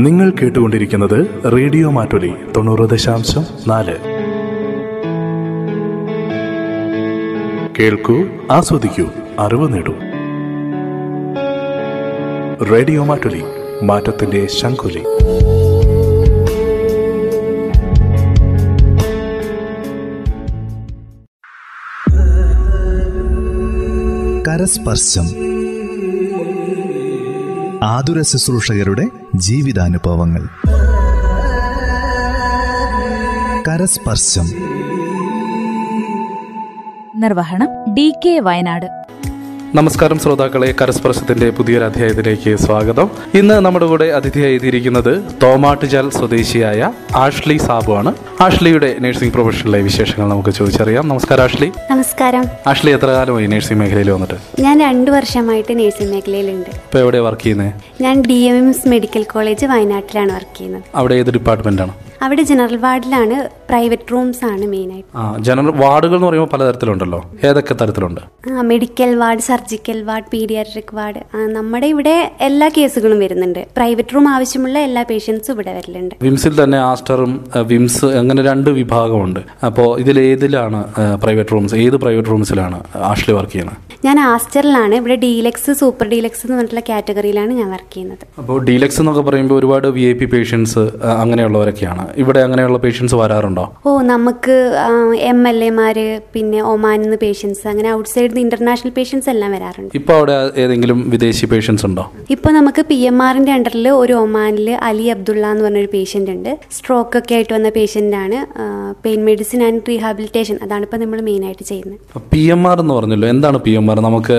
നിങ്ങൾ കേട്ടുകൊണ്ടിരിക്കുന്നത് റേഡിയോ മാറ്റൊലി തൊണ്ണൂറ് ദശാംശം നാല്. കേൾക്കൂ ആസ്വദിക്കൂ അറിവ് നേടൂ. റേഡിയോ മാറ്റൊലി മാറ്റത്തിന്റെ ശംഖുലി. കരസ്പർശം. ആതുര ശുശ്രൂഷകരുടെ ജീവിതാനുഭവങ്ങൾ. കരസ്പർശം. നിർവഹണം ഡി കെ വയനാട്. നമസ്കാരം ശ്രോതാക്കളെ കരസ്പർശത്തിന്റെ പുതിയൊരു അധ്യായത്തിലേക്ക് സ്വാഗതം. ഇന്ന് നമ്മുടെ കൂടെ അതിഥിയായി എത്തിയിരിക്കുന്നത് തോമാട്ടുചാൽ സ്വദേശിയായ ആഷ്ലി സാബു ആണ് ആഷ്ലിയുടെ നഴ്സിംഗ് പ്രൊഫഷനിലെ വിശേഷങ്ങൾ നമുക്ക് ചോദിച്ചറിയാം. നമസ്കാരം ആഷ്ലി. നമസ്കാരം. ആഷ്ലി എത്ര കാലമായി നഴ്സിംഗ് മേഖലയിൽ വന്നിട്ട്? ഞാൻ രണ്ടു വർഷമായിട്ട് നഴ്സിംഗ് മേഖലയിലുണ്ട്. ഇപ്പൊ എവിടെയാണ് വർക്ക് ചെയ്യുന്നത് ഞാൻ ഡി എം എംസ് മെഡിക്കൽ കോളേജ് വയനാട്ടിലാണ് വർക്ക് ചെയ്യുന്നത്. അവിടെ ഏത് ഡിപ്പാർട്ട്മെന്റ് ആണ് അവിടെ ജനറൽ വാർഡിലാണ് പ്രൈവറ്റ് റൂംസ് ആണ് മെയിനായിട്ട്. ജനറൽ വാർഡുകൾ എന്ന് പറയുമ്പോൾ പലതരത്തിലുണ്ടല്ലോ? ഏതൊക്കെ തരത്തിലുണ്ട്? Medical ward surgical ward paediatric ward നമ്മുടെ ഇവിടെ എല്ലാ കേസുകളും വരുന്നുണ്ട്. പ്രൈവറ്റ് റൂം ആവശ്യമുള്ള എല്ലാ പേഷ്യൻസും ഇവിടെ വരലുണ്ട്. വിംസിൽ തന്നെ ആസ്റ്ററും വിംസ് അങ്ങനെ രണ്ട് വിഭാഗമുണ്ട്. അപ്പോ ഇതിൽ ഏതിലാണ് പ്രൈവറ്റ് റൂംസ് ഏത് പ്രൈവറ്റ് റൂംസിലാണ് ആഷ്ലി വർക്ക് ചെയ്യുന്നത്? ഞാൻ ആസ്റ്ററിലാണ്. ഇവിടെ ഡീലക്സ് സൂപ്പർ ഡീലക്സ് എന്ന് പറഞ്ഞിട്ടുള്ള കാറ്റഗറിയിലാണ് ഞാൻ വർക്ക് ചെയ്യുന്നത്. അപ്പോൾ ഡീലക്സ് എന്നൊക്കെ പറയുമ്പോൾ ഒരുപാട് വി ഐ പി പേഷ്യൻസ് അങ്ങനെയുള്ളവരൊക്കെയാണ്. ഇവിടെ അങ്ങനെയുള്ള പേഷ്യൻസ് വരാറുണ്ടോ? ഓ നമുക്ക് എം എൽ എമാര് പിന്നെ ഒമാനിൽ നിന്ന് പേഷ്യൻസ് അങ്ങനെ ഔട്ട് സൈഡ് ഇന്റർനാഷണൽ പേഷ്യൻസ് എല്ലാം വരാറുണ്ട്. ഇപ്പോൾ അവിടെ ഏതെങ്കിലും വിദേശി പേഷ്യൻസ് ഉണ്ടോ? ഇപ്പോൾ നമുക്ക് പി എം ആറിന്റെ അണ്ടറിൽ ഒരു ഒമാനിൽ അലി അബ്ദുള്ള എന്ന് പറഞ്ഞൊരു പേഷ്യന്റ് ഉണ്ട്. സ്ട്രോക്ക് ഒക്കെ ആയിട്ട് വന്ന പേഷ്യന്റ് ആണ്. പെയിൻ മെഡിസിൻ ആൻഡ് റീഹാബിലിറ്റേഷൻ അതാണ് ഇപ്പോൾ നമ്മൾ മെയിൻ ആയിട്ട് ചെയ്യുന്നത്. പി എം ആർ എന്ന് പറഞ്ഞല്ലോ എന്താണ് പി എം ആർ നമുക്ക്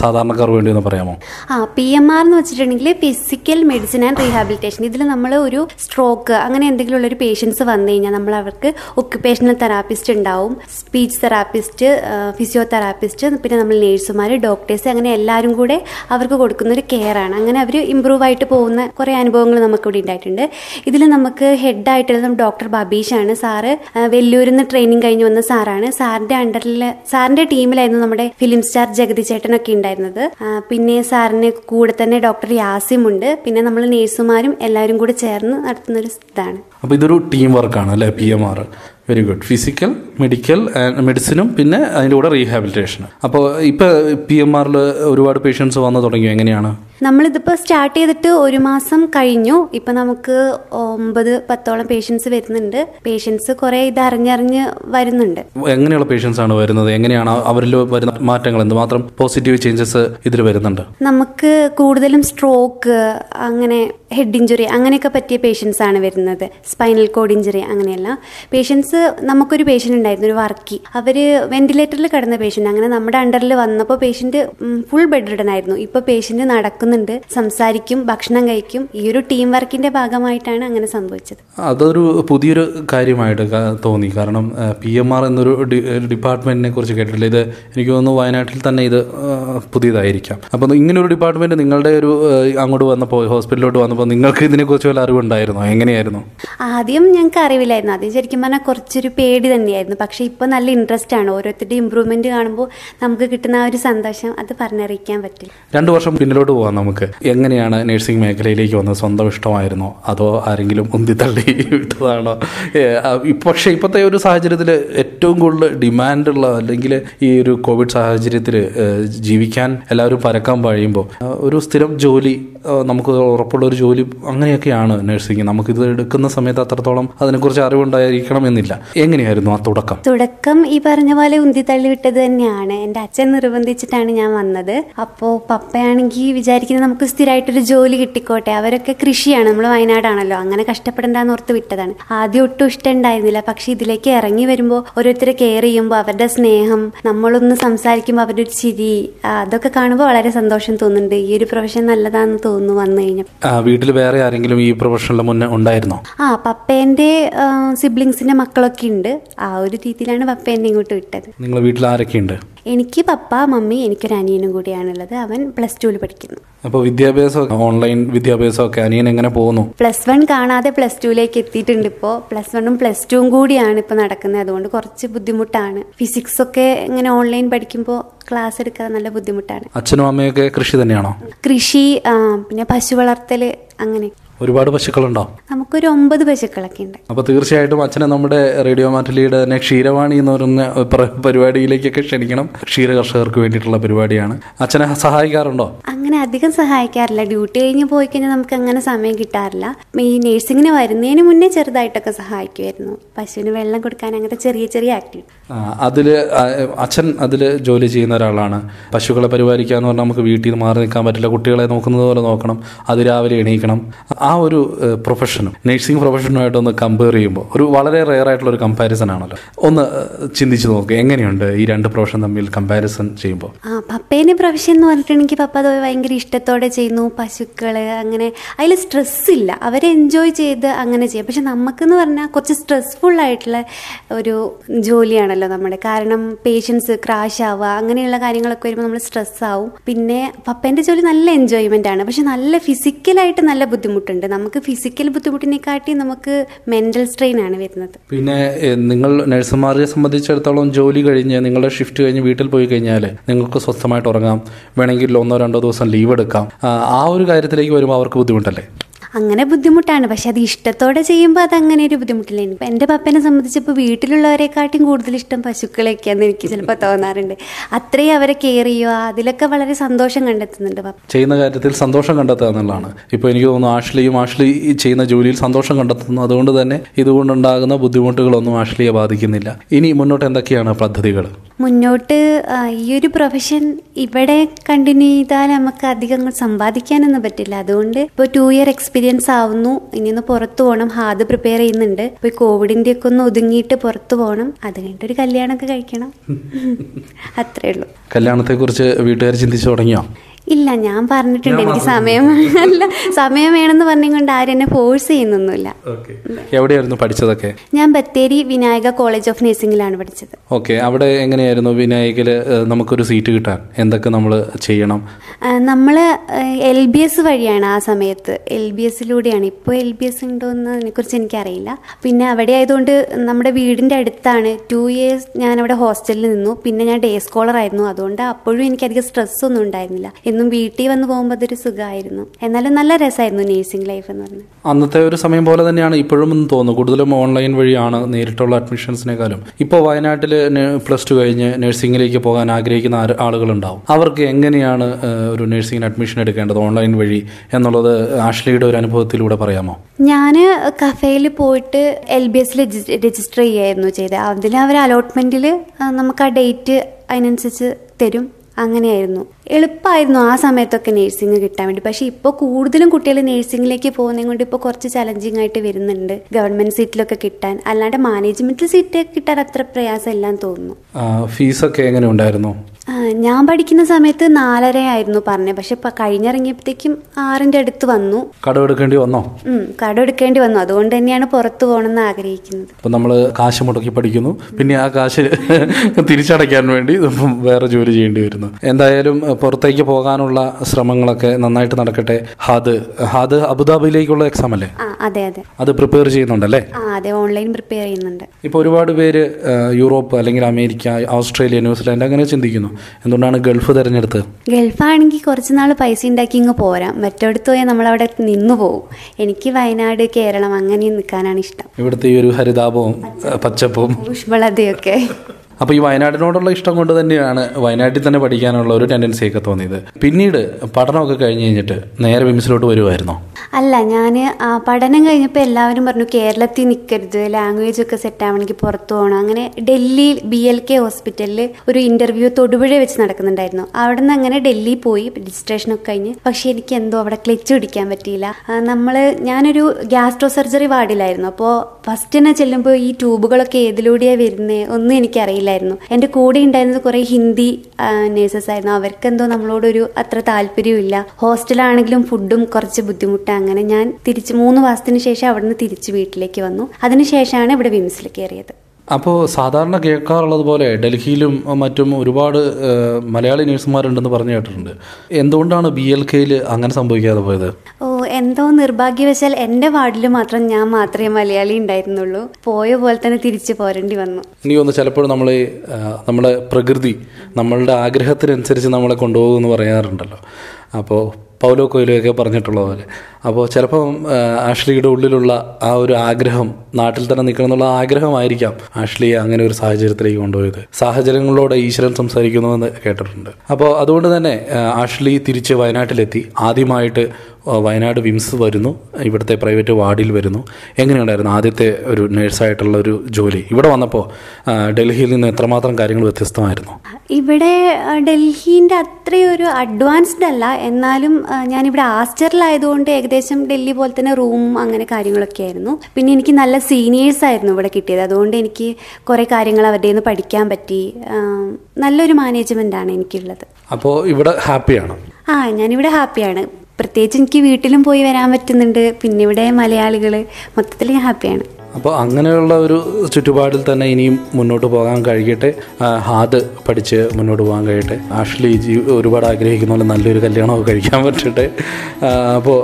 സാധാരണക്കാർ വേണ്ടി ഒന്ന് പറയാമോ? ആ പി എം ആർ എന്ന് വെച്ചിട്ടുണ്ടെങ്കിൽ ഫിസിക്കൽ മെഡിസിൻ ആൻഡ് റീഹാബിലിറ്റേഷൻ. ഇതിൽ നമ്മൾ ഒരു സ്ട്രോക്ക് അങ്ങനെ എന്തെങ്കിലും ഉള്ളൊരു പേഷ്യൻസ് വന്നു കഴിഞ്ഞാൽ നമ്മൾ അവർക്ക് ഒക്യുപ്പേഷണൽ തെറാപ്പിസ്റ്റ് ഉണ്ടാവും സ്പീച്ച് തെറാപ്പിസ്റ്റ് ഫിസിയോതെറാപ്പിസ്റ്റ് പിന്നെ നമ്മൾ നേഴ്സുമാർ ഡോക്ടേഴ്സ് അങ്ങനെ എല്ലാവരും കൂടെ അവർക്ക് കൊടുക്കുന്ന ഒരു കെയർ ആണ്. അങ്ങനെ അവർ ഇമ്പ്രൂവ് ആയിട്ട് പോകുന്ന കുറേ അനുഭവങ്ങൾ നമുക്ക് ഇവിടെ ഉണ്ടായിട്ടുണ്ട്. ഇതിൽ നമുക്ക് ഹെഡായിട്ടുള്ളത് ഡോക്ടർ ബബീഷാണ് സാറ് വെല്ലൂരിൽ നിന്ന് ട്രെയിനിങ് കഴിഞ്ഞ് വന്ന സാറാണ്. സാറിന്റെ അണ്ടറിൽ സാറിന്റെ ടീമിലായിരുന്നു നമ്മുടെ ഫിലിം സ്റ്റാർ ജഗതി ചേട്ടനൊക്കെ ഉണ്ടായിരുന്നത്. പിന്നെ സാറിന് കൂടെ തന്നെ ഡോക്ടർ യാസിം ഉണ്ട്. പിന്നെ നമ്മൾ നേഴ്സുമാരും എല്ലാവരും കൂടെ ചേർന്ന് നടത്തുന്ന ഒരു ഇതാണ്. അപ്പോൾ ഇതൊരു ടീം വർക്കാണ് അല്ലേ? P M R very good physical medical and മെഡിസിനും പിന്നെ അതിന്റെ കൂടെ റീഹാബിലിറ്റേഷനും അപ്പോൾ ഇപ്പോൾ പി എം ആറിൽ ഒരുപാട് പേഷ്യൻസ് വന്നു തുടങ്ങിയോ? എങ്ങനെയാണ്? നമ്മളിതിപ്പോൾ സ്റ്റാർട്ട് ചെയ്തിട്ട് ഒരു മാസം കഴിഞ്ഞു. ഇപ്പം നമുക്ക് ഒമ്പത് പത്തോളം പേഷ്യൻസ് വരുന്നുണ്ട്. പേഷ്യൻസ് കുറേ ഇത് അറിഞ്ഞറിഞ്ഞ് വരുന്നുണ്ട്. എങ്ങനെയുള്ള പേഷ്യൻസ് ആണ് വരുന്നത്? എങ്ങനെയാണ് അവരിൽ വരുന്ന മാറ്റങ്ങൾ? എന്തുമാത്രം പോസിറ്റീവ് ചേഞ്ചസ് ഇതിൽ വരുന്നുണ്ട്? നമുക്ക് കൂടുതലും സ്ട്രോക്ക് അങ്ങനെ ഹെഡ് ഇഞ്ചുറി അങ്ങനെയൊക്കെ പറ്റിയ പേഷ്യൻസ് ആണ് വരുന്നത്. സ്പൈനൽ കോഡ് ഇഞ്ചുറി അങ്ങനെയല്ല. പേഷ്യൻസ് നമുക്കൊരു പേഷ്യന്റ് ഉണ്ടായിരുന്നു ഒരു വർക്കി. അവർ വെന്റിലേറ്ററിൽ കിടന്ന പേഷ്യന്റ് അങ്ങനെ നമ്മുടെ അണ്ടറിൽ വന്നപ്പോൾ പേഷ്യന്റ് ഫുൾ ബെഡ് റിഡൻ ആയിരുന്നു. ഇപ്പോൾ പേഷ്യന്റ് നടക്കുന്നുണ്ട് സംസാരിക്കും ഭക്ഷണം കഴിക്കും. ഈ ഒരു ടീം വർക്കിന്റെ ഭാഗമായിട്ടാണ് അങ്ങനെ സംഭവിച്ചത്. അതൊരു പുതിയൊരു കാര്യമായിട്ട് തോന്നി. കാരണം പി എം ആർ എന്നൊരു ഡിപ്പാർട്ട്മെന്റിനെ കുറിച്ച് കേട്ടിട്ടില്ല. ഇത് എനിക്ക് തോന്നുന്നു വയനാട്ടിൽ തന്നെ ഇത് പുതിയതായിരിക്കാം. അപ്പോൾ ഇങ്ങനെ ഒരു ഡിപ്പാർട്ട്മെന്റ് നിങ്ങളുടെ ഒരു അങ്ങോട്ട് വന്നപ്പോൾ ഹോസ്പിറ്റലിലോട്ട് വന്നപ്പോൾ നിങ്ങൾക്ക് ഇതിനെക്കുറിച്ച് വല്ല അറിവുണ്ടായിരുന്നോ? എങ്ങനെയായിരുന്നു? ആദ്യം ഞങ്ങൾക്ക് അറിവില്ലായിരുന്നു. ആദ്യം ശരിക്കും പറഞ്ഞാൽ കുറച്ചൊരു പേടി തന്നെയായിരുന്നു. പക്ഷെ ഇപ്പോൾ നല്ല ഇൻട്രസ്റ്റ് ആണ്. ഓരോരുത്തരുടെ ഇമ്പ്രൂവ്മെന്റ് കാണുമ്പോൾ നമുക്ക് കിട്ടുന്ന ഒരു സന്തോഷം അത് പറഞ്ഞറിയിക്കാൻ പറ്റില്ല. രണ്ടു വർഷം പിന്നിലോട്ട് പോകാം നമുക്ക്. എങ്ങനെയാണ് നഴ്സിംഗ് മേഖലയിലേക്ക് വന്നത്? സ്വന്തം ഇഷ്ടമായിരുന്നോ? അതോ ആരെങ്കിലും ഉന്തിത്തള്ളി വിട്ടതാണോ? പക്ഷെ ഇപ്പത്തെ ഒരു സാഹചര്യത്തിൽ ഏറ്റവും കൂടുതൽ ഡിമാൻഡ് ഉള്ള അല്ലെങ്കിൽ ഈ ഒരു കോവിഡ് സാഹചര്യത്തിൽ ജീവിക്കാൻ എല്ലാവരും പരക്കാൻ കഴിയുമ്പോൾ ആ, ഒരു സ്ഥിരം ജോലി നമുക്ക് ഉറപ്പുള്ള ഒരു ജോലി അങ്ങനെയൊക്കെയാണ് നഴ്സിംഗ്. നമുക്കിത് എടുക്കുന്ന സമയത്ത് അത്രത്തോളം അതിനെക്കുറിച്ച് അറിവുണ്ടായിരിക്കണം എന്നില്ല എങ്ങനെയായിരുന്നു ആ തുടക്കം? തുടക്കം ഈ പറഞ്ഞ പോലെ ഉന്തി തള്ളി വിട്ടത് തന്നെയാണ്. എന്റെ അച്ഛൻ നിർബന്ധിച്ചിട്ടാണ് ഞാൻ വന്നത്. അപ്പോൾ പപ്പയാണെങ്കിൽ വിചാരിക്കുന്നത് നമുക്ക് സ്ഥിരമായിട്ടൊരു ജോലി കിട്ടിക്കോട്ടെ. അവരൊക്കെ കൃഷിയാണ്. നമ്മൾ വയനാടാണല്ലോ. അങ്ങനെ കഷ്ടപ്പെടേണ്ടെന്ന് ഓർത്ത് വിട്ടതാണ്. ആദ്യം ഒട്ടും ഇഷ്ടമുണ്ടായിരുന്നില്ല. പക്ഷെ ഇതിലേക്ക് ഇറങ്ങി വരുമ്പോൾ ഓരോരുത്തരെ കെയർ ചെയ്യുമ്പോൾ അവരുടെ സ്നേഹം നമ്മളൊന്ന് സംസാരിക്കുമ്പോൾ അവരുടെ ഒരു ചിരി അതൊക്കെ കാണുമ്പോൾ വളരെ സന്തോഷം തോന്നുന്നുണ്ട്. ഈ ഒരു പ്രൊഫഷൻ നല്ലതാണെന്ന് തോന്നുന്നു വന്നു കഴിഞ്ഞാൽ വീട്ടിൽ വേറെ ആരെങ്കിലും ഈ പ്രൊഫഷനിൽ മുന്നേ ഉണ്ടായിരുന്നോ? ആ പപ്പേന്റെ സിബ്ലിങ്സിന്റെ മക്കളൊക്കെ ഉണ്ട്. ആ ഒരു രീതിയിലാണ് പപ്പേന്റെ ഇങ്ങോട്ട് വിട്ടത്. നിങ്ങളുടെ വീട്ടിൽ ആരൊക്കെയുണ്ട് എനിക്ക് പപ്പ മമ്മി എനിക്കൊരു അനിയനും കൂടിയാണുള്ളത്. അവൻ പ്ലസ് ടുവിൽ പഠിക്കുന്നു. അപ്പോൾ വിദ്യാഭ്യാസം ഓൺലൈൻ വിദ്യാഭ്യാസമൊക്കെ അനിയൻ എങ്ങനെ പോകുന്നു? പ്ലസ് വൺ കാണാതെ പ്ലസ് ടുവിലേക്ക് എത്തിയിട്ടുണ്ട് ഇപ്പോൾ പ്ലസ് വണ്ണും പ്ലസ് ടുവും കൂടിയാണ് ഇപ്പോൾ നടക്കുന്നത്. അതുകൊണ്ട് കുറച്ച് ബുദ്ധിമുട്ടാണ്. ഫിസിക്സ് ഒക്കെ ഇങ്ങനെ ഓൺലൈൻ പഠിക്കുമ്പോൾ ക്ലാസ് എടുക്കാൻ നല്ല ബുദ്ധിമുട്ടാണ്. അച്ഛനും അമ്മയൊക്കെ കൃഷി തന്നെയാണോ? കൃഷി പിന്നെ പശു വളർത്തൽ അങ്ങനെ. ഒരുപാട് പശുക്കളുണ്ടോ? നമുക്കൊരു ഒമ്പത് പശുക്കളൊക്കെ ഉണ്ട്. അപ്പൊ തീർച്ചയായിട്ടും അച്ഛനെ നമ്മുടെ റേഡിയോ മാറ്റലിയുടെ തന്നെ ക്ഷീരവാണി എന്ന് പറയുന്ന പ്ര- പരിപാടിയിലേക്കൊക്കെ ക്ഷണിക്കണം. ക്ഷീര കർഷകർക്ക് വേണ്ടിയിട്ടുള്ള പരിപാടിയാണ്. അച്ഛനെ സഹായിക്കാറുണ്ടോ? അങ്ങനെ അധികം സഹായിക്കാറില്ല. ഡ്യൂട്ടി കഴിഞ്ഞ് പോയി കഴിഞ്ഞാൽ നമുക്ക് അങ്ങനെ സമയം കിട്ടാറില്ല. ഈ നേഴ്സിങ്ങിന് വരുന്നതിന് മുന്നേ ചെറുതായിട്ടൊക്കെ സഹായിക്കുമായിരുന്നു. പശുവിന് വെള്ളം കൊടുക്കാൻ അങ്ങനത്തെ ചെറിയ ചെറിയ ആക്ടിവിറ്റി അതിൽ അച്ഛൻ അതിൽ ജോലി ചെയ്യുന്ന ഒരാളാണ്. പശുക്കളെ പരിപാലിക്കുക എന്ന് പറഞ്ഞാൽ നമുക്ക് വീട്ടിൽ നിന്ന് മാറി നിൽക്കാൻ പറ്റില്ല. കുട്ടികളെ നോക്കുന്നത് പോലെ നോക്കണം. അത് രാവിലെ എണീക്കണം. ആ ഒരു പ്രൊഫഷനും നഴ്സിംഗ് പ്രൊഫഷനുമായിട്ട് ഒന്ന് കമ്പയർ ചെയ്യുമ്പോൾ ഒരു വളരെ റെയർ ആയിട്ടുള്ള ഒരു കമ്പാരിസൺ ആണല്ലോ. ഒന്ന് ചിന്തിച്ചു നോക്ക് എങ്ങനെയുണ്ട് ഈ രണ്ട് പ്രൊഫഷൻ തമ്മിൽ കമ്പാരിസൺ ചെയ്യുമ്പോൾ പപ്പേനെ പ്രൊഫഷൻ എന്ന് പറഞ്ഞിട്ടുണ്ടെങ്കിൽ പപ്പ അത് ഭയങ്കര ഇഷ്ടത്തോടെ ചെയ്യുന്നു പശുക്കൾ അങ്ങനെ അതിൽ സ്ട്രെസ് ഇല്ല. അവരെ എൻജോയ് ചെയ്ത് അങ്ങനെ ചെയ്യും. പക്ഷെ നമുക്കെന്ന് പറഞ്ഞാൽ കുറച്ച് സ്ട്രെസ്ഫുൾ ആയിട്ടുള്ള ഒരു ജോലിയാണല്ലോ നമ്മുടെ. കാരണം പേഷ്യൻസ് ക്രാഷ് ആവുക അങ്ങനെയുള്ള കാര്യങ്ങളൊക്കെ വരുമ്പോൾ നമ്മൾ സ്ട്രെസ് ആവും. പിന്നെ പപ്പേന്റെ ജോലി നല്ല എൻജോയ്മെന്റ് ആണ്. പക്ഷെ നല്ല ഫിസിക്കലായിട്ട് നല്ല ബുദ്ധിമുട്ടുണ്ട്. നമുക്ക് ഫിസിക്കൽ ബുദ്ധിമുട്ടിനെക്കാട്ടി നമുക്ക് മെന്റൽ സ്ട്രെയിൻ ആണ് വരുന്നത്. പിന്നെ നിങ്ങൾ നഴ്സുമാരെ സംബന്ധിച്ചിടത്തോളം ജോലി കഴിഞ്ഞ് നിങ്ങളുടെ ഷിഫ്റ്റ് കഴിഞ്ഞ് വീട്ടിൽ പോയി കഴിഞ്ഞാൽ നിങ്ങൾക്ക് സ്വസ്ഥമായിട്ട് ഉറങ്ങാം. വേണമെങ്കിൽ ഒന്നോ രണ്ടോ ദിവസം ലീവ് എടുക്കാം. ആ ഒരു കാര്യത്തിലേക്ക് വരുമ്പോൾ അവർക്ക് ബുദ്ധിമുട്ടല്ലേ? അങ്ങനെ ബുദ്ധിമുട്ടാണ്. പക്ഷെ അത് ഇഷ്ടത്തോടെ ചെയ്യുമ്പോൾ അത് അങ്ങനെ ഒരു ബുദ്ധിമുട്ടില്ല. എനിക്ക് എന്റെ പപ്പനെ സംബന്ധിച്ചപ്പോൾ വീട്ടിലുള്ളവരെക്കാട്ടും കൂടുതൽ ഇഷ്ടം പശുക്കളെയൊക്കെയാന്ന് എനിക്ക് ചിലപ്പോൾ തോന്നാറുണ്ട്. അത്രയും അവരെ കെയർ ചെയ്യുക അതിലൊക്കെ വളരെ സന്തോഷം കണ്ടെത്തുന്നുണ്ട് ചെയ്യുന്ന കാര്യത്തിൽ സന്തോഷം കണ്ടെത്തുക എന്നുള്ളതാണ്. ഇപ്പോൾ എനിക്ക് തോന്നുന്നു ആഷ്ലിയും ആഷ്ലി ചെയ്യുന്ന ജോലിയിൽ സന്തോഷം കണ്ടെത്തുന്നു. അതുകൊണ്ട് തന്നെ ഇതുകൊണ്ടുണ്ടാകുന്ന ബുദ്ധിമുട്ടുകളൊന്നും ആഷ്ലിയെ ബാധിക്കുന്നില്ല. ഇനി മുന്നോട്ട് എന്തൊക്കെയാണ് പദ്ധതികൾ? മുന്നോട്ട് ഈ ഒരു പ്രൊഫഷൻ ഇവിടെ കണ്ടിന്യൂ ചെയ്താൽ നമുക്ക് അധികം സമ്പാദിക്കാനൊന്നും പറ്റില്ല. അതുകൊണ്ട് ഇപ്പോൾ ടു ഇയർ എക്സ്പീരിയൻസ് ആവുന്നു. ഇനി ഒന്ന് പുറത്തു പോകണം ഹാദ് പ്രിപ്പയർ ചെയ്യുന്നുണ്ട്. ഇപ്പോൾ കോവിഡിന്റെ കോവിഡിന്റെ ഒക്കെ ഒന്ന് ഒതുങ്ങിയിട്ട് പുറത്തു പോകണം അത് കഴിഞ്ഞിട്ട് ഒരു കല്യാണമൊക്കെ കഴിക്കണം. അത്രേ ഉള്ളൂ. കല്യാണത്തെ കുറിച്ച് വീട്ടുകാർ ചിന്തിച്ചു തുടങ്ങിയോ? ഇല്ല ഞാൻ പറഞ്ഞിട്ടുണ്ട് എനിക്ക് സമയം അല്ല സമയം വേണമെന്ന് പറഞ്ഞുകൊണ്ട് ആരും എന്നെ ഫോഴ്സ് ചെയ്യുന്നൊന്നുമില്ല. എവിടെയായിരുന്നു പഠിച്ചതൊക്കെ? ഞാൻ ബത്തേരി വിനായക കോളേജ് ഓഫ് നഴ്സിംഗിലാണ് പഠിച്ചത്. ഓക്കെ അവിടെ എങ്ങനെയായിരുന്നു വിനായകിൽ നമുക്കൊരു സീറ്റ് കിട്ടാൻ? എന്തൊക്കെ നമ്മൾ ചെയ്യണം? നമ്മൾ എൽ ബി എസ് വഴിയാണ് ആ സമയത്ത്. എൽ ബി എസിലൂടെയാണ് ഇപ്പോൾ എൽ ബി എസ് ഉണ്ടോ എന്ന് അതിനെക്കുറിച്ച് എനിക്കറിയില്ല. പിന്നെ അവിടെ ആയതുകൊണ്ട് നമ്മുടെ വീടിന്റെ അടുത്താണ്. ടു ഇയേഴ്സ് ഞാൻ അവിടെ ഹോസ്റ്റലിൽ നിന്നു. പിന്നെ ഞാൻ ഡേ സ്കോളർ ആയിരുന്നു. അതുകൊണ്ട് അപ്പോഴും എനിക്കധികം സ്ട്രെസ് ഒന്നും ഉണ്ടായിരുന്നില്ല. എന്നും വീട്ടിൽ വന്ന് പോകുമ്പോൾ അതൊരു സുഖമായിരുന്നു. എന്നാലും നല്ല രസമായിരുന്നു നേഴ്സിംഗ് ലൈഫ് എന്ന് പറഞ്ഞു അന്നത്തെ ഒരു സമയം പോലെ തന്നെയാണ് ഇപ്പോഴും എന്ന് തോന്നുന്നു. കൂടുതലും ഓൺലൈൻ വഴിയാണ് നേരിട്ടുള്ള അഡ്മിഷൻസിനേക്കാളും ഇപ്പോൾ വയനാട്ടിൽ പ്ലസ് ടു കഴിഞ്ഞ് നഴ്സിംഗിലേക്ക് പോകാൻ ആഗ്രഹിക്കുന്ന ആളുകളുണ്ടാവും. അവർക്ക് എങ്ങനെയാണ് ഒരു നഴ്സിംഗിന് അഡ്മിഷൻ എടുക്കേണ്ടത് ഓൺലൈൻ വഴി എന്നുള്ളത് ആഷ്ലിയുടെ ഒരു അനുഭവത്തിലൂടെ പറയാമോ? ഞാൻ കഫേയിൽ പോയിട്ട് എൽ ബി എസ് രജിസ്റ്റർ ചെയ്യായിരുന്നു ചെയ്തത്. അതിൽ അവർ അലോട്ട്മെന്റിൽ നമുക്ക് ആ ഡേറ്റ് അതിനനുസരിച്ച് തരും. അങ്ങനെയായിരുന്നു. എളുപ്പമായിരുന്നു ആ സമയത്തൊക്കെ നേഴ്സിംഗ് കിട്ടാൻ വേണ്ടി. പക്ഷേ ഇപ്പോൾ കൂടുതലും കുട്ടികൾ നേഴ്സിംഗിലേക്ക് പോകുന്നതും കൊണ്ട് ഇപ്പോൾ കുറച്ച് ചലഞ്ചിങ് ആയിട്ട് വരുന്നുണ്ട്. ഗവൺമെന്റ് സീറ്റിലൊക്കെ കിട്ടാൻ. അല്ലാണ്ട് മാനേജ്മെന്റിൽ സീറ്റ് കിട്ടാൻ അത്ര എല്ലാം തോന്നുന്നു. ഫീസൊക്കെ എങ്ങനെ ഉണ്ടായിരുന്നു? ഞാൻ പഠിക്കുന്ന സമയത്ത് നാലര ആയിരുന്നു പറഞ്ഞത് പക്ഷെ ഇപ്പം കഴിഞ്ഞിറങ്ങിയപ്പോഴത്തേക്കും ആറിന്റെ അടുത്ത് വന്നു. കടമെടുക്കേണ്ടി വന്നോ? ഉം, കടം എടുക്കേണ്ടി വന്നു. അതുകൊണ്ട് തന്നെയാണ് പുറത്തു പോകണമെന്ന് ആഗ്രഹിക്കുന്നത്. അപ്പൊ നമ്മൾ കാശ് മുടക്കി പഠിക്കുന്നു. പിന്നെ ആ കാശ് തിരിച്ചടയ്ക്കാൻ വേണ്ടി വേറെ ജോലി ചെയ്യേണ്ടി വരുന്നു. എന്തായാലും പുറത്തേക്ക് പോകാനുള്ള ശ്രമങ്ങളൊക്കെ നന്നായിട്ട് നടക്കട്ടെ. ഹാദ് ഹാദ് അബുദാബിയിലേക്കുള്ള എക്സാം അല്ലേ? അതെ അതെ. അത് പ്രിപ്പയർ ചെയ്യുന്നുണ്ടല്ലേ? അതെ ഓൺലൈൻ പ്രിപ്പയർ ചെയ്യുന്നുണ്ട്. ഇപ്പൊ ഒരുപാട് പേര് യൂറോപ്പ് അല്ലെങ്കിൽ അമേരിക്ക ഓസ്ട്രേലിയ ന്യൂസിലാൻഡ് അങ്ങനെ ചിന്തിക്കുന്നു. എന്തുകൊണ്ടാണ് ഗൾഫ് തിരഞ്ഞെടുത്തത്? ഗൾഫാണെങ്കിൽ കുറച്ച് നാൾ പൈസ ഉണ്ടാക്കി ഇങ്ങ് പോരാം. മറ്റടുത്ത് പോയാൽ നമ്മളവിടെ നിന്നു പോകും എനിക്ക് വയനാട് കേരളം അങ്ങനെ നിൽക്കാനാണ് ഇഷ്ടം. ഇവിടുത്തെ ഈ ഒരു ഹരിതാപവും പച്ചപ്പും. ഊഷ്മളതയൊക്കെ. അപ്പോൾ ഈ വയനാടിനോടുള്ള ഇഷ്ടം കൊണ്ട് തന്നെയാണ് വയനാട്ടിൽ തന്നെ പഠിക്കാനുള്ള ഒരു ടെൻഡൻസി ഒക്കെ തോന്നിയത്. പിന്നീട് പഠനമൊക്കെ കഴിഞ്ഞ് കഴിഞ്ഞിട്ട് നേരെ വിമിസിലോട്ട് വരുമായിരുന്നോ അല്ല ഞാൻ പഠനം കഴിഞ്ഞപ്പോൾ എല്ലാവരും പറഞ്ഞു കേരളത്തിൽ നിൽക്കരുത് ലാംഗ്വേജ് ഒക്കെ സെറ്റ് ആവണമെങ്കിൽ പുറത്തു പോകണം അങ്ങനെ ഡൽഹിയിൽ ബി എൽ കെ ഹോസ്പിറ്റലിൽ ഒരു ഇന്റർവ്യൂ തൊടുപുഴ വെച്ച് നടക്കുന്നുണ്ടായിരുന്നു. അവിടെ നിന്ന് അങ്ങനെ ഡൽഹി പോയി രജിസ്ട്രേഷൻ ഒക്കെ കഴിഞ്ഞ്. പക്ഷേ എനിക്ക് എന്തോ അവിടെ ക്ലച്ച് പിടിക്കാൻ പറ്റിയില്ല. നമ്മൾ ഞാനൊരു ഗ്യാസ്ട്രോ സർജറി വാർഡിലായിരുന്നു. അപ്പോൾ ഫസ്റ്റ് തന്നെ ചെല്ലുമ്പോൾ ഈ ട്യൂബുകളൊക്കെ ഏതിലൂടെയാണ് വരുന്നത് ഒന്നും എനിക്കറിയില്ലായിരുന്നു എന്റെ കൂടെ ഉണ്ടായിരുന്നത് കുറേ ഹിന്ദി നേഴ്സസ് ആയിരുന്നു. അവർക്കെന്തോ നമ്മളോടൊരു അത്ര താല്പര്യമില്ല ഹോസ്റ്റലാണെങ്കിലും ഫുഡും കുറച്ച് ബുദ്ധിമുട്ടാണ് അങ്ങനെ ഞാൻ തിരിച്ച് മൂന്ന് മാസത്തിന് ശേഷം അവിടുന്ന് തിരിച്ച് വീട്ടിലേക്ക് വന്നു. അതിനുശേഷമാണ് ഇവിടെ വിംസിൽ കയറിയത്. അപ്പോൾ സാധാരണ കേൾക്കാറുള്ളത് പോലെ ഡൽഹിയിലും മറ്റും ഒരുപാട് മലയാളി നഴ്സുമാരുണ്ടെന്ന് പറഞ്ഞു കേട്ടിട്ടുണ്ട്. എന്തുകൊണ്ടാണ് ബി എൽ കെയിൽ അങ്ങനെ സംഭവിക്കാതെ പോയത്? ഓ എന്തോ നിർഭാഗ്യവശാൽ എന്റെ വാർഡിൽ മാത്രം ഞാൻ മാത്രമേ മലയാളി ഉണ്ടായിരുന്നുള്ളൂ. പോയ പോലെ തന്നെ തിരിച്ചു പോരേണ്ടി വന്നു. എനിക്ക് തോന്നുന്നു ചിലപ്പോൾ നമ്മൾ നമ്മുടെ പ്രകൃതി നമ്മളുടെ ആഗ്രഹത്തിനനുസരിച്ച് നമ്മളെ കൊണ്ടുപോകുമെന്ന് പറയാറുണ്ടല്ലോ. അപ്പോൾ പൗലോ കൊയിലൊക്കെ പറഞ്ഞിട്ടുള്ള പോലെ. അപ്പോൾ ചിലപ്പം ആഷ്ലിയുടെ ഉള്ളിലുള്ള ആ ഒരു ആഗ്രഹം നാട്ടിൽ തന്നെ നിൽക്കണം എന്നുള്ള ആഗ്രഹമായിരിക്കാം ആഷ്ലിയെ അങ്ങനെ ഒരു സാഹചര്യത്തിലേക്ക് കൊണ്ടുപോയത്. സാഹചര്യങ്ങളിലൂടെ ഈശ്വരൻ സംസാരിക്കുന്നുവെന്ന് കേട്ടിട്ടുണ്ട്. അപ്പോൾ അതുകൊണ്ട് തന്നെ ആഷ്ലി തിരിച്ച് വയനാട്ടിലെത്തി. ആദ്യമായിട്ട് വയനാട് വിംസ് വരുന്നു. ഇവിടുത്തെ പ്രൈവറ്റ് വാർഡിൽ വരുന്നു. എങ്ങനെയുണ്ടായിരുന്നു ആദ്യത്തെ ഒരു നേഴ്സായിട്ടുള്ള ഒരു ജോലി? ഇവിടെ വന്നപ്പോൾ ഡൽഹിയിൽ നിന്ന് എത്രമാത്രം കാര്യങ്ങൾ വ്യത്യസ്തമായിരുന്നു? ഇവിടെ ഡൽഹിന്റെ അത്രയൊരു അഡ്വാൻസ്ഡ് അല്ല. എന്നാലും ഞാനിവിടെ ആസ്റ്ററിലായതുകൊണ്ട് ഏകദേശം ഡൽഹി പോലെ തന്നെ റൂം അങ്ങനെ കാര്യങ്ങളൊക്കെ ആയിരുന്നു. പിന്നെ എനിക്ക് നല്ല സീനിയേഴ്സ് ആയിരുന്നു ഇവിടെ കിട്ടിയത്. അതുകൊണ്ട് എനിക്ക് കുറേ കാര്യങ്ങൾ അവരുടെ നിന്ന് പഠിക്കാൻ പറ്റി. നല്ലൊരു മാനേജ്മെന്റ് ആണ് എനിക്കുള്ളത്. അപ്പോൾ ഇവിടെ ഹാപ്പിയാണ്? ആ ഞാനിവിടെ ഹാപ്പിയാണ്. പ്രത്യേകിച്ച് എനിക്ക് വീട്ടിലും പോയി വരാൻ പറ്റുന്നുണ്ട്. പിന്നെ ഇവിടെ മലയാളികൾ മൊത്തത്തിൽ ഞാൻ ഹാപ്പിയാണ്. അപ്പോൾ അങ്ങനെയുള്ള ഒരു ചുറ്റുപാടിൽ തന്നെ ഇനിയും മുന്നോട്ട് പോകാൻ കഴിയട്ടെ. ഹാദ് പഠിച്ച് മുന്നോട്ട് പോകാൻ കഴിയട്ടെ. ആഷ്ലി ഒരുപാട് ആഗ്രഹിക്കുന്ന പോലെ നല്ലൊരു കല്യാണമൊക്കെ കഴിക്കാൻ പറ്റട്ടെ. അപ്പോൾ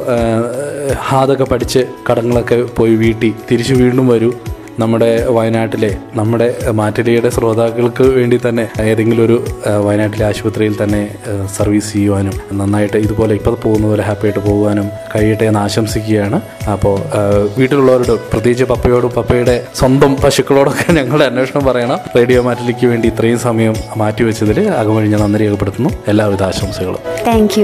ഹാദൊക്കെ പഠിച്ച് കടങ്ങളൊക്കെ പോയി വീട്ടി തിരിച്ച് വീണ്ടും വരൂ. നമ്മുടെ വയനാട്ടിലെ നമ്മുടെ മാറ്റലിയുടെ ശ്രോതാക്കൾക്ക് വേണ്ടി തന്നെ ഏതെങ്കിലും ഒരു വയനാട്ടിലെ ആശുപത്രിയിൽ തന്നെ സർവീസ് ചെയ്യുവാനും നന്നായിട്ട് ഇതുപോലെ ഇപ്പോൾ പോകുന്ന പോലെ ഹാപ്പിയായിട്ട് പോകുവാനും കഴിയട്ടെ എന്ന് ആശംസിക്കുകയാണ്. അപ്പോൾ വീട്ടിലുള്ളവരോട് പ്രത്യേകിച്ച് പപ്പയോടും പപ്പയുടെ സ്വന്തം പശുക്കളോടൊക്കെ ഞങ്ങളുടെ അന്വേഷണം പറയണം. റേഡിയോ മാറ്റലിക്ക് വേണ്ടി ഇത്രയും സമയം മാറ്റിവെച്ചതിൽ അകമഴിഞ്ഞ നന്ദി രേഖപ്പെടുത്തുന്നു. എല്ലാവിധ ആശംസകളും. താങ്ക്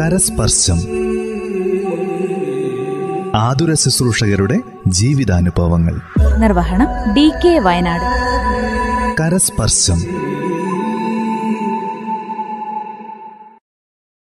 കരസ്പർശം. ആതുര ശുശ്രൂഷകരുടെ ജീവിതാനുഭവങ്ങൾ. നിർവഹണം ഡി കെ വയനാട്. കരസ്പർശം.